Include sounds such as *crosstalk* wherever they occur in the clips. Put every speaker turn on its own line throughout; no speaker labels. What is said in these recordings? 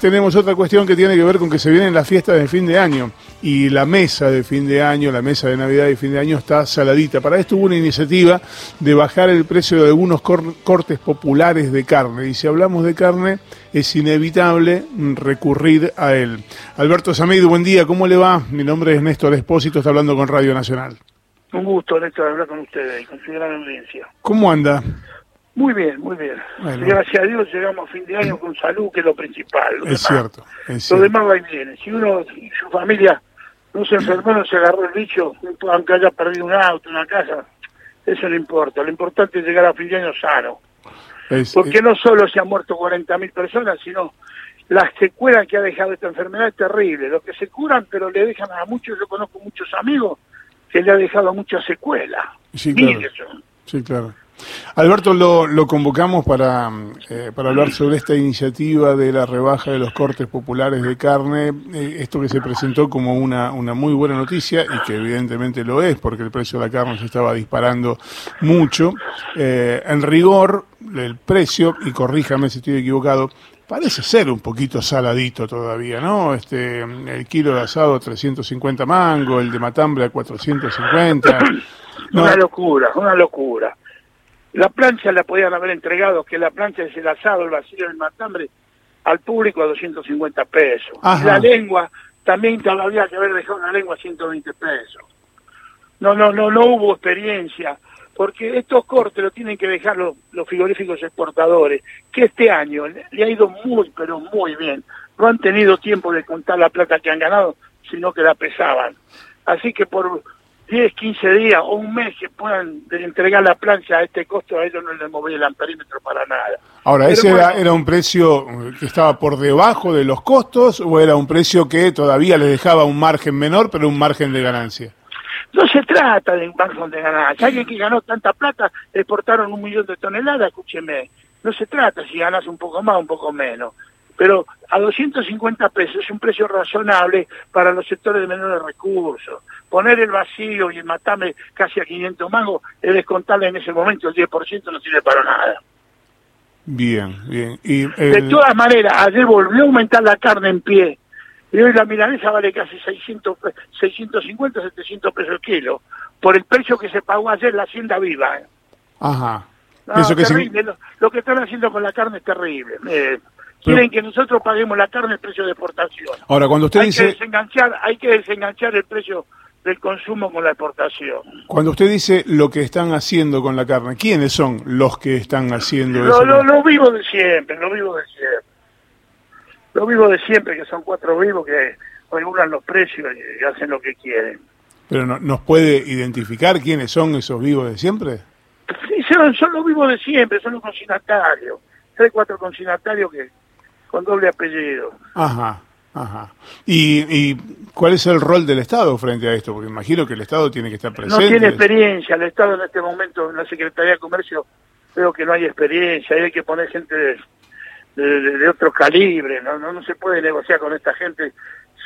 Tenemos otra cuestión que tiene que ver con que se vienen las fiestas de fin de año y la mesa de fin de año, la mesa de Navidad y fin de año está saladita. Para esto hubo una iniciativa de bajar el precio de algunos cortes populares de carne y si hablamos de carne es inevitable recurrir a él. Alberto Samido, buen día, ¿cómo le va? Mi nombre es Néstor Espósito, está hablando con Radio Nacional.
Un gusto, Néstor, hablar con ustedes y con su gran audiencia.
¿Cómo anda?
Muy bien, muy bien. Gracias a Dios llegamos a fin de año con salud, que es lo principal.
es, cierto,
Lo demás va y viene. Si uno y su familia no se enfermó, no se agarró el bicho, aunque haya perdido un auto, una casa, eso no importa. Lo importante es llegar a fin de año sano. Porque no solo se han muerto 40.000 personas, sino las secuelas que ha dejado esta enfermedad es terrible. Los que se curan, pero le dejan a muchos, yo conozco muchos amigos que le ha dejado muchas secuelas.
Sí, claro. Sí, claro. Alberto, lo, convocamos para, eh, para hablar sobre esta iniciativa de la rebaja de los cortes populares de carne, eh, esto que se presentó como una, una muy buena noticia y que evidentemente lo es porque el precio de la carne se estaba disparando mucho. Eh, en rigor, el precio, y corríjame si estoy equivocado, parece ser un poquito saladito todavía, ¿no? Este, el kilo de asado a 350 mango, el de matambre a 450. *clears throat*
Una locura, una locura. La plancha la podían haber entregado, que la plancha es el asado, el vacío, el matambre, al público a 250 pesos. La lengua, también todavía que haber dejado una lengua a 120 pesos. No, no, no, no hubo experiencia, porque estos cortes lo tienen que dejar los, los frigoríficos exportadores, que este año le ha ido muy, pero muy bien. No han tenido tiempo de contar la plata que han ganado, sino que la pesaban. Así que por 10, 15 días o un mes que puedan entregar la plancha a este costo, a ellos no les movían el perímetro para nada.
Ahora, ¿ese era, era, un precio que estaba por debajo de los costos o era un precio que todavía les dejaba un margen menor, pero un margen de ganancia?
No se trata de un margen de ganancia. Alguien que ganó tanta plata, exportaron un millón de toneladas, escúcheme. No se trata si ganas un poco más o un poco menos pero a 250 pesos es un precio razonable para los sectores de menores recursos. Poner el vacío y el matame casi a 500 mangos es descontarle en ese momento el 10% no sirve para nada.
Bien, bien. Y
De todas maneras, ayer volvió a aumentar la carne en pie. Y hoy la milanesa vale casi 600, 650, 700 pesos el kilo. Por el precio que se pagó ayer la hacienda viva. ¿eh?
Ajá.
Eso que lo, que están haciendo con la carne es terrible. Eh, quieren que nosotros paguemos la carne el precio de exportación.
Ahora, cuando usted
hay
dice...
Que desenganchar, hay que desenganchar el precio del consumo con la exportación.
Cuando usted dice lo que están haciendo con la carne, ¿quiénes son los que están haciendo
eso? Lo, lo vivo de siempre, lo vivo de siempre. Lo vivo de siempre, que son cuatro vivos que regulan los precios y hacen lo que quieren.
¿Pero no, nos puede identificar quiénes son esos vivos de siempre?
Sí, son, son los vivos de siempre, son los consignatarios. Tres, cuatro consignatarios que con doble apellido.
Ajá, ajá. ¿Y, ¿Y cuál es el rol del Estado frente a esto? Porque imagino que el Estado tiene que estar presente.
No tiene experiencia, el Estado en este momento, en la Secretaría de Comercio, creo que no hay experiencia, hay que poner gente de, otro calibre, ¿no? ¿no? No se puede negociar con esta gente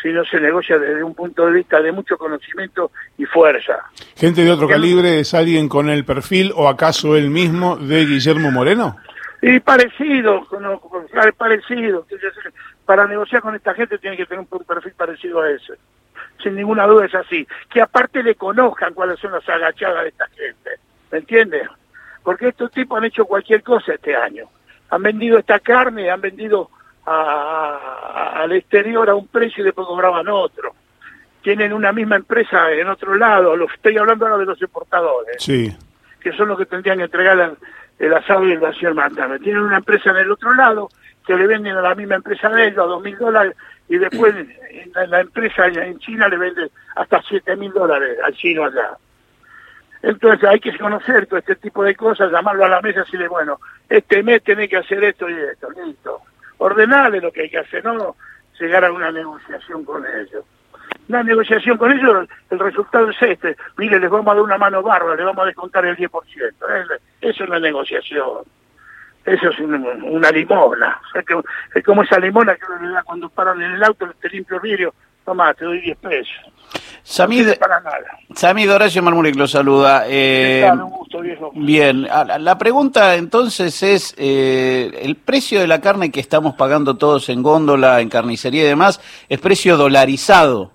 si no se negocia desde un punto de vista de mucho conocimiento y fuerza.
¿Gente de otro calibre es alguien con el perfil o acaso él mismo de Guillermo Moreno?
Y parecido, parecido. Para negociar con esta gente tiene que tener un perfil parecido a ese. Sin ninguna duda es así. Que aparte le conozcan cuáles son las agachadas de esta gente. ¿Me entiendes? Porque estos tipos han hecho cualquier cosa este año. Han vendido esta carne, han vendido al exterior a un precio y después cobraban otro. Tienen una misma empresa en otro lado. Lo estoy hablando ahora de los importadores.
Sí.
Que son los que tendrían que entregar el asado y el vacío Me Tienen una empresa en el otro lado que le venden a la misma empresa de ellos a dos mil dólares y después en la, empresa en China le vende hasta siete mil dólares al chino allá. Entonces hay que conocer todo este tipo de cosas, llamarlo a la mesa y decirle, bueno, este mes tenés que hacer esto y esto, listo. Ordenarle lo que hay que hacer, no llegar a una negociación con ellos una negociación con ellos, el resultado es este. Mire, les vamos a dar una mano barba, les vamos a descontar el 10%. Eso es una negociación. Eso es una, limona. Es como esa limona que uno le da cuando paran en el auto, te limpio el vidrio. Toma, te doy 10 pesos.
Samid, Samid Horacio Marmuric lo saluda.
Eh, un gusto, viejo.
Bien, la pregunta entonces es, eh, ¿el precio de la carne que estamos pagando todos en góndola, en carnicería y demás, es precio dolarizado,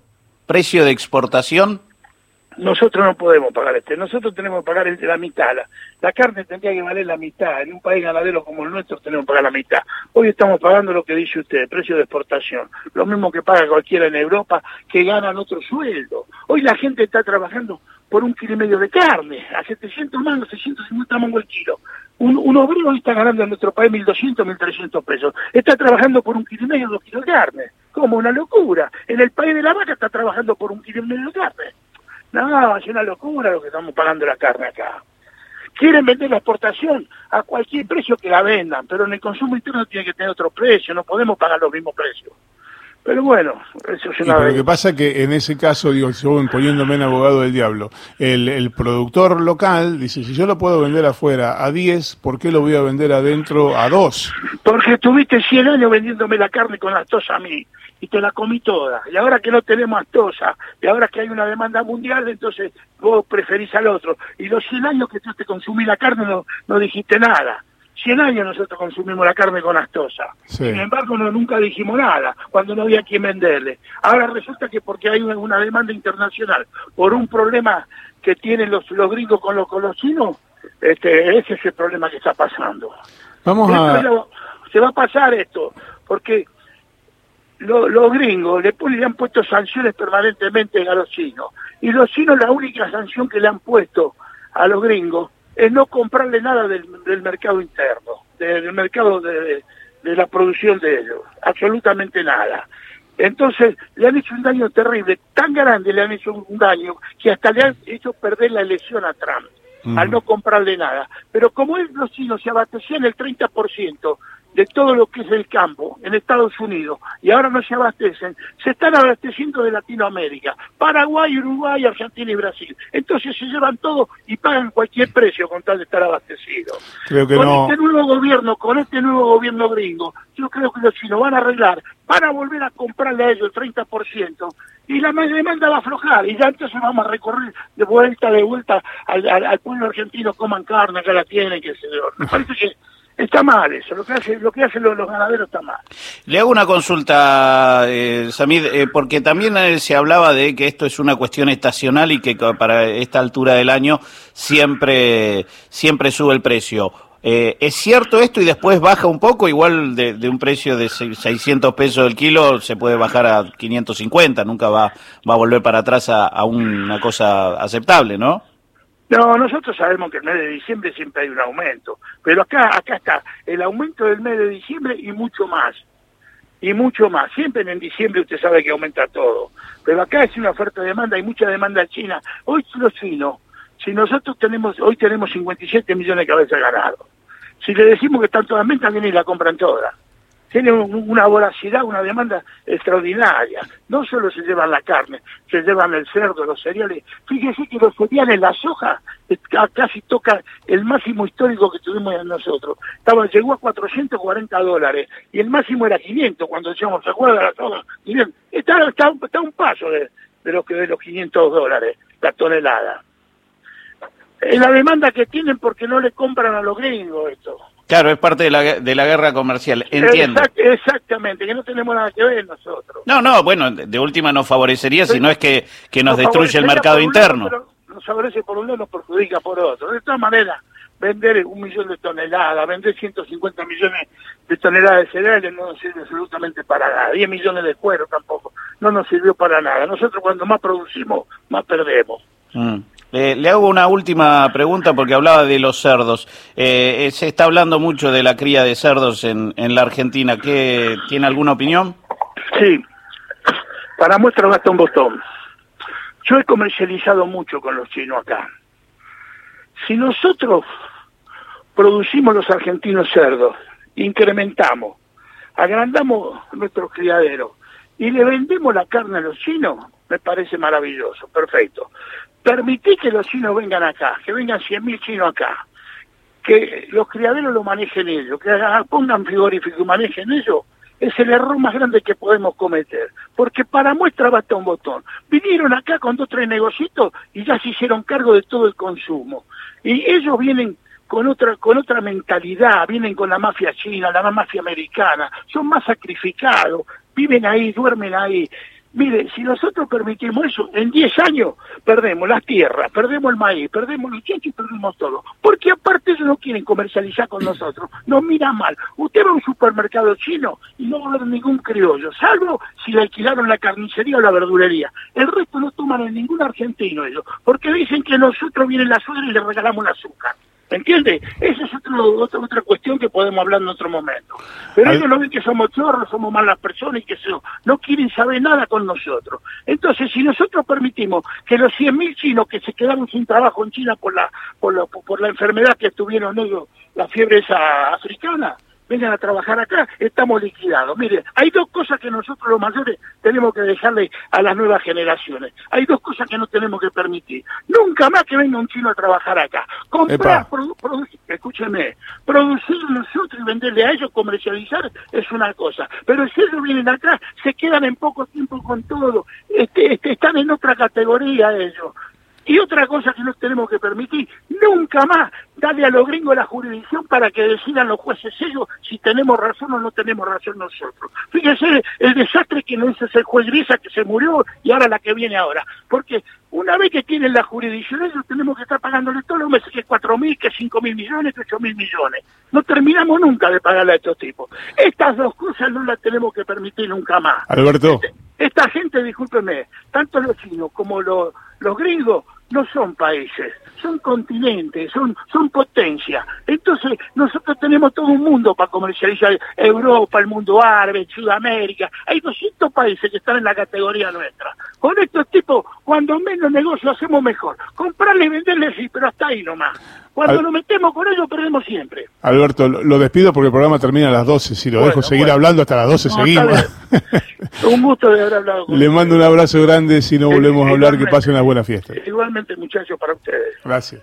precio de exportación?
nosotros no podemos pagar este, nosotros tenemos que pagar el de la mitad. La, carne tendría que valer la mitad. En un país ganadero como el nuestro tenemos que pagar la mitad. Hoy estamos pagando lo que dice usted, precio de exportación. Lo mismo que paga cualquiera en Europa que ganan otro sueldo. Hoy la gente está trabajando por un kilo y medio de carne, a 700 mangos, 650 mangos el kilo. Un, un obrero hoy está ganando en nuestro país 1.200, 1.300 pesos. Está trabajando por un kilo y medio, dos kilos de carne. Como una locura. En el país de la vaca está trabajando por un kilo y medio de carne. No, es una locura lo que estamos pagando la carne acá. Quieren vender la exportación a cualquier precio que la vendan, pero en el consumo interno tiene que tener otro precio, no podemos pagar los mismos precios. Pero bueno, eso es una...
lo que pasa es que en ese caso, digo, yo poniéndome en abogado del diablo, el, el productor local dice, si yo lo puedo vender afuera a 10, ¿por qué lo voy a vender adentro a 2?
Porque estuviste 100 años vendiéndome la carne con las tos a mí y te la comí toda. Y ahora que no tenemos astosa, y ahora que hay una demanda mundial, entonces vos preferís al otro. Y los 100 años que tú te consumí la carne no, no dijiste nada. 100 años nosotros consumimos la carne con astosa. Sin embargo, no, nunca dijimos nada cuando no había quien venderle. Ahora resulta que porque hay una, demanda internacional por un problema que tienen los, los gringos con los, con los chinos, este, ese es el problema que está pasando.
Vamos a...
Se va a pasar esto, porque los gringos le, le han puesto sanciones permanentemente a los chinos. Y los chinos la única sanción que le han puesto a los gringos es no comprarle nada del, mercado interno, del mercado de, la producción de ellos, absolutamente nada. Entonces le han hecho un daño terrible, tan grande le han hecho un daño que hasta le han hecho perder la elección a Trump, al no comprarle nada. Pero como los chinos se abastecían el 30% de todo lo que es el campo en Estados Unidos y ahora no se abastecen, se están abasteciendo de Latinoamérica, Paraguay, Uruguay, Argentina y Brasil. Entonces se llevan todo y pagan cualquier precio con tal de estar abastecidos.
Creo que
con este nuevo gobierno, con este nuevo gobierno gringo, yo creo que los chinos van a arreglar, van a volver a comprarle a ellos el 30% y la demanda va a aflojar y ya entonces vamos a recorrer de vuelta, de vuelta al, pueblo argentino, coman carne, acá la tienen, que se Me parece que Está mal eso, lo que, hace, lo que hacen los, ganaderos está mal.
Le hago una consulta, eh, Samid, eh, porque también eh, se hablaba de que esto es una cuestión estacional y que para esta altura del año siempre, siempre sube el precio. Eh, ¿Es cierto esto y después baja un poco? Igual de, un precio de 600 pesos el kilo se puede bajar a 550, nunca va, va a volver para atrás a, una cosa aceptable, ¿no?
No, nosotros sabemos que el mes de diciembre siempre hay un aumento, pero acá, acá está el aumento del mes de diciembre y mucho más, y mucho más. Siempre en diciembre usted sabe que aumenta todo, pero acá es una oferta de demanda, hay mucha demanda china. Hoy los chinos, si nosotros tenemos, hoy tenemos 57 millones de cabezas ganados, si le decimos que están todas ventas, vienen y la compran todas tiene una voracidad, una demanda extraordinaria. No solo se llevan la carne, se llevan el cerdo, los cereales. Fíjese que los cereales, la soja, casi toca el máximo histórico que tuvimos nosotros. Estaba, llegó a 440 dólares y el máximo era 500 cuando decíamos, ¿se acuerda la soja? está, está, está un paso de, de, los, de los 500 dólares la tonelada. Es la demanda que tienen porque no le compran a los gringos esto.
Claro, es parte de la, de la guerra comercial, entiendo.
exactamente, que no tenemos nada que ver nosotros.
No, no, bueno, de última nos favorecería si no es que, que nos, destruye el mercado interno.
nos favorece por un lado, nos perjudica por otro. De todas maneras, vender un millón de toneladas, vender 150 millones de toneladas de cereales no nos sirve absolutamente para nada. 10 millones de cuero tampoco, no nos sirvió para nada. Nosotros cuando más producimos, más perdemos.
Mm. Eh, le hago una última pregunta porque hablaba de los cerdos. Eh, eh, se está hablando mucho de la cría de cerdos en, en la Argentina. ¿Qué, ¿Tiene alguna opinión?
Sí. Para muestra basta un botón. Yo he comercializado mucho con los chinos acá. Si nosotros producimos los argentinos cerdos, incrementamos, agrandamos nuestros criaderos y le vendemos la carne a los chinos, me parece maravilloso, perfecto permití que los chinos vengan acá, que vengan 100.000 chinos acá, que los criaderos lo manejen ellos, que pongan frigorífico y manejen ellos, es el error más grande que podemos cometer, porque para muestra basta un botón. Vinieron acá con dos tres negocios y ya se hicieron cargo de todo el consumo. Y ellos vienen con otra con otra mentalidad, vienen con la mafia china, la mafia americana, son más sacrificados, viven ahí, duermen ahí. Mire, si nosotros permitimos eso, en 10 años perdemos las tierras, perdemos el maíz, perdemos los chechos y perdemos todo. Porque aparte ellos no quieren comercializar con nosotros, nos miran mal. Usted va a un supermercado chino y no va a haber ningún criollo, salvo si le alquilaron la carnicería o la verdulería. El resto no toman en ningún argentino ellos, porque dicen que nosotros viene la suegra y le regalamos el azúcar. ¿Entiende? Esa es otra, otra cuestión que podemos hablar en otro momento. Pero ellos no ven que somos chorros, somos malas personas y que eso, no quieren saber nada con nosotros. Entonces, si nosotros permitimos que los 100.000 chinos que se quedaron sin trabajo en China por la, por la, por la enfermedad que tuvieron ellos, la fiebre esa africana, vengan a trabajar acá, estamos liquidados. Mire, hay dos cosas que nosotros los mayores tenemos que dejarle a las nuevas generaciones. Hay dos cosas que no tenemos que permitir. Nunca más que venga un chino a trabajar acá. Comprar, producir, escúcheme, producir nosotros y venderle a ellos, comercializar, es una cosa. Pero si ellos vienen acá, se quedan en poco tiempo con todo. Este, este, están en otra categoría ellos. Y otra cosa que no tenemos que permitir, nunca más darle a los gringos la jurisdicción para que decidan los jueces ellos si tenemos razón o no tenemos razón nosotros. Fíjese el desastre que nos hizo ese juez Grisa que se murió y ahora la que viene ahora. Porque una vez que tienen la jurisdicción ellos tenemos que estar pagándole todos los meses que cuatro mil, que cinco mil millones, que ocho mil millones. No terminamos nunca de pagarle a estos tipos. Estas dos cosas no las tenemos que permitir nunca más.
Alberto.
Este, esta gente, discúlpeme, tanto los chinos como los, los gringos no son países, son continentes, son, son potencias. Entonces, nosotros tenemos todo un mundo para comercializar Europa, el mundo árabe, Sudamérica. Hay 200 países que están en la categoría nuestra. Con estos tipos, cuando menos negocio hacemos mejor. Comprarle y venderle sí, pero hasta ahí nomás. Cuando nos metemos con ellos, perdemos siempre.
Alberto, lo despido porque el programa termina a las 12. Si lo dejo seguir hablando hasta las 12, seguimos.
un gusto de haber hablado
con Le mando un abrazo grande. Si no volvemos a hablar, que pase una buena fiesta.
Igualmente, muchachos, para ustedes.
Gracias.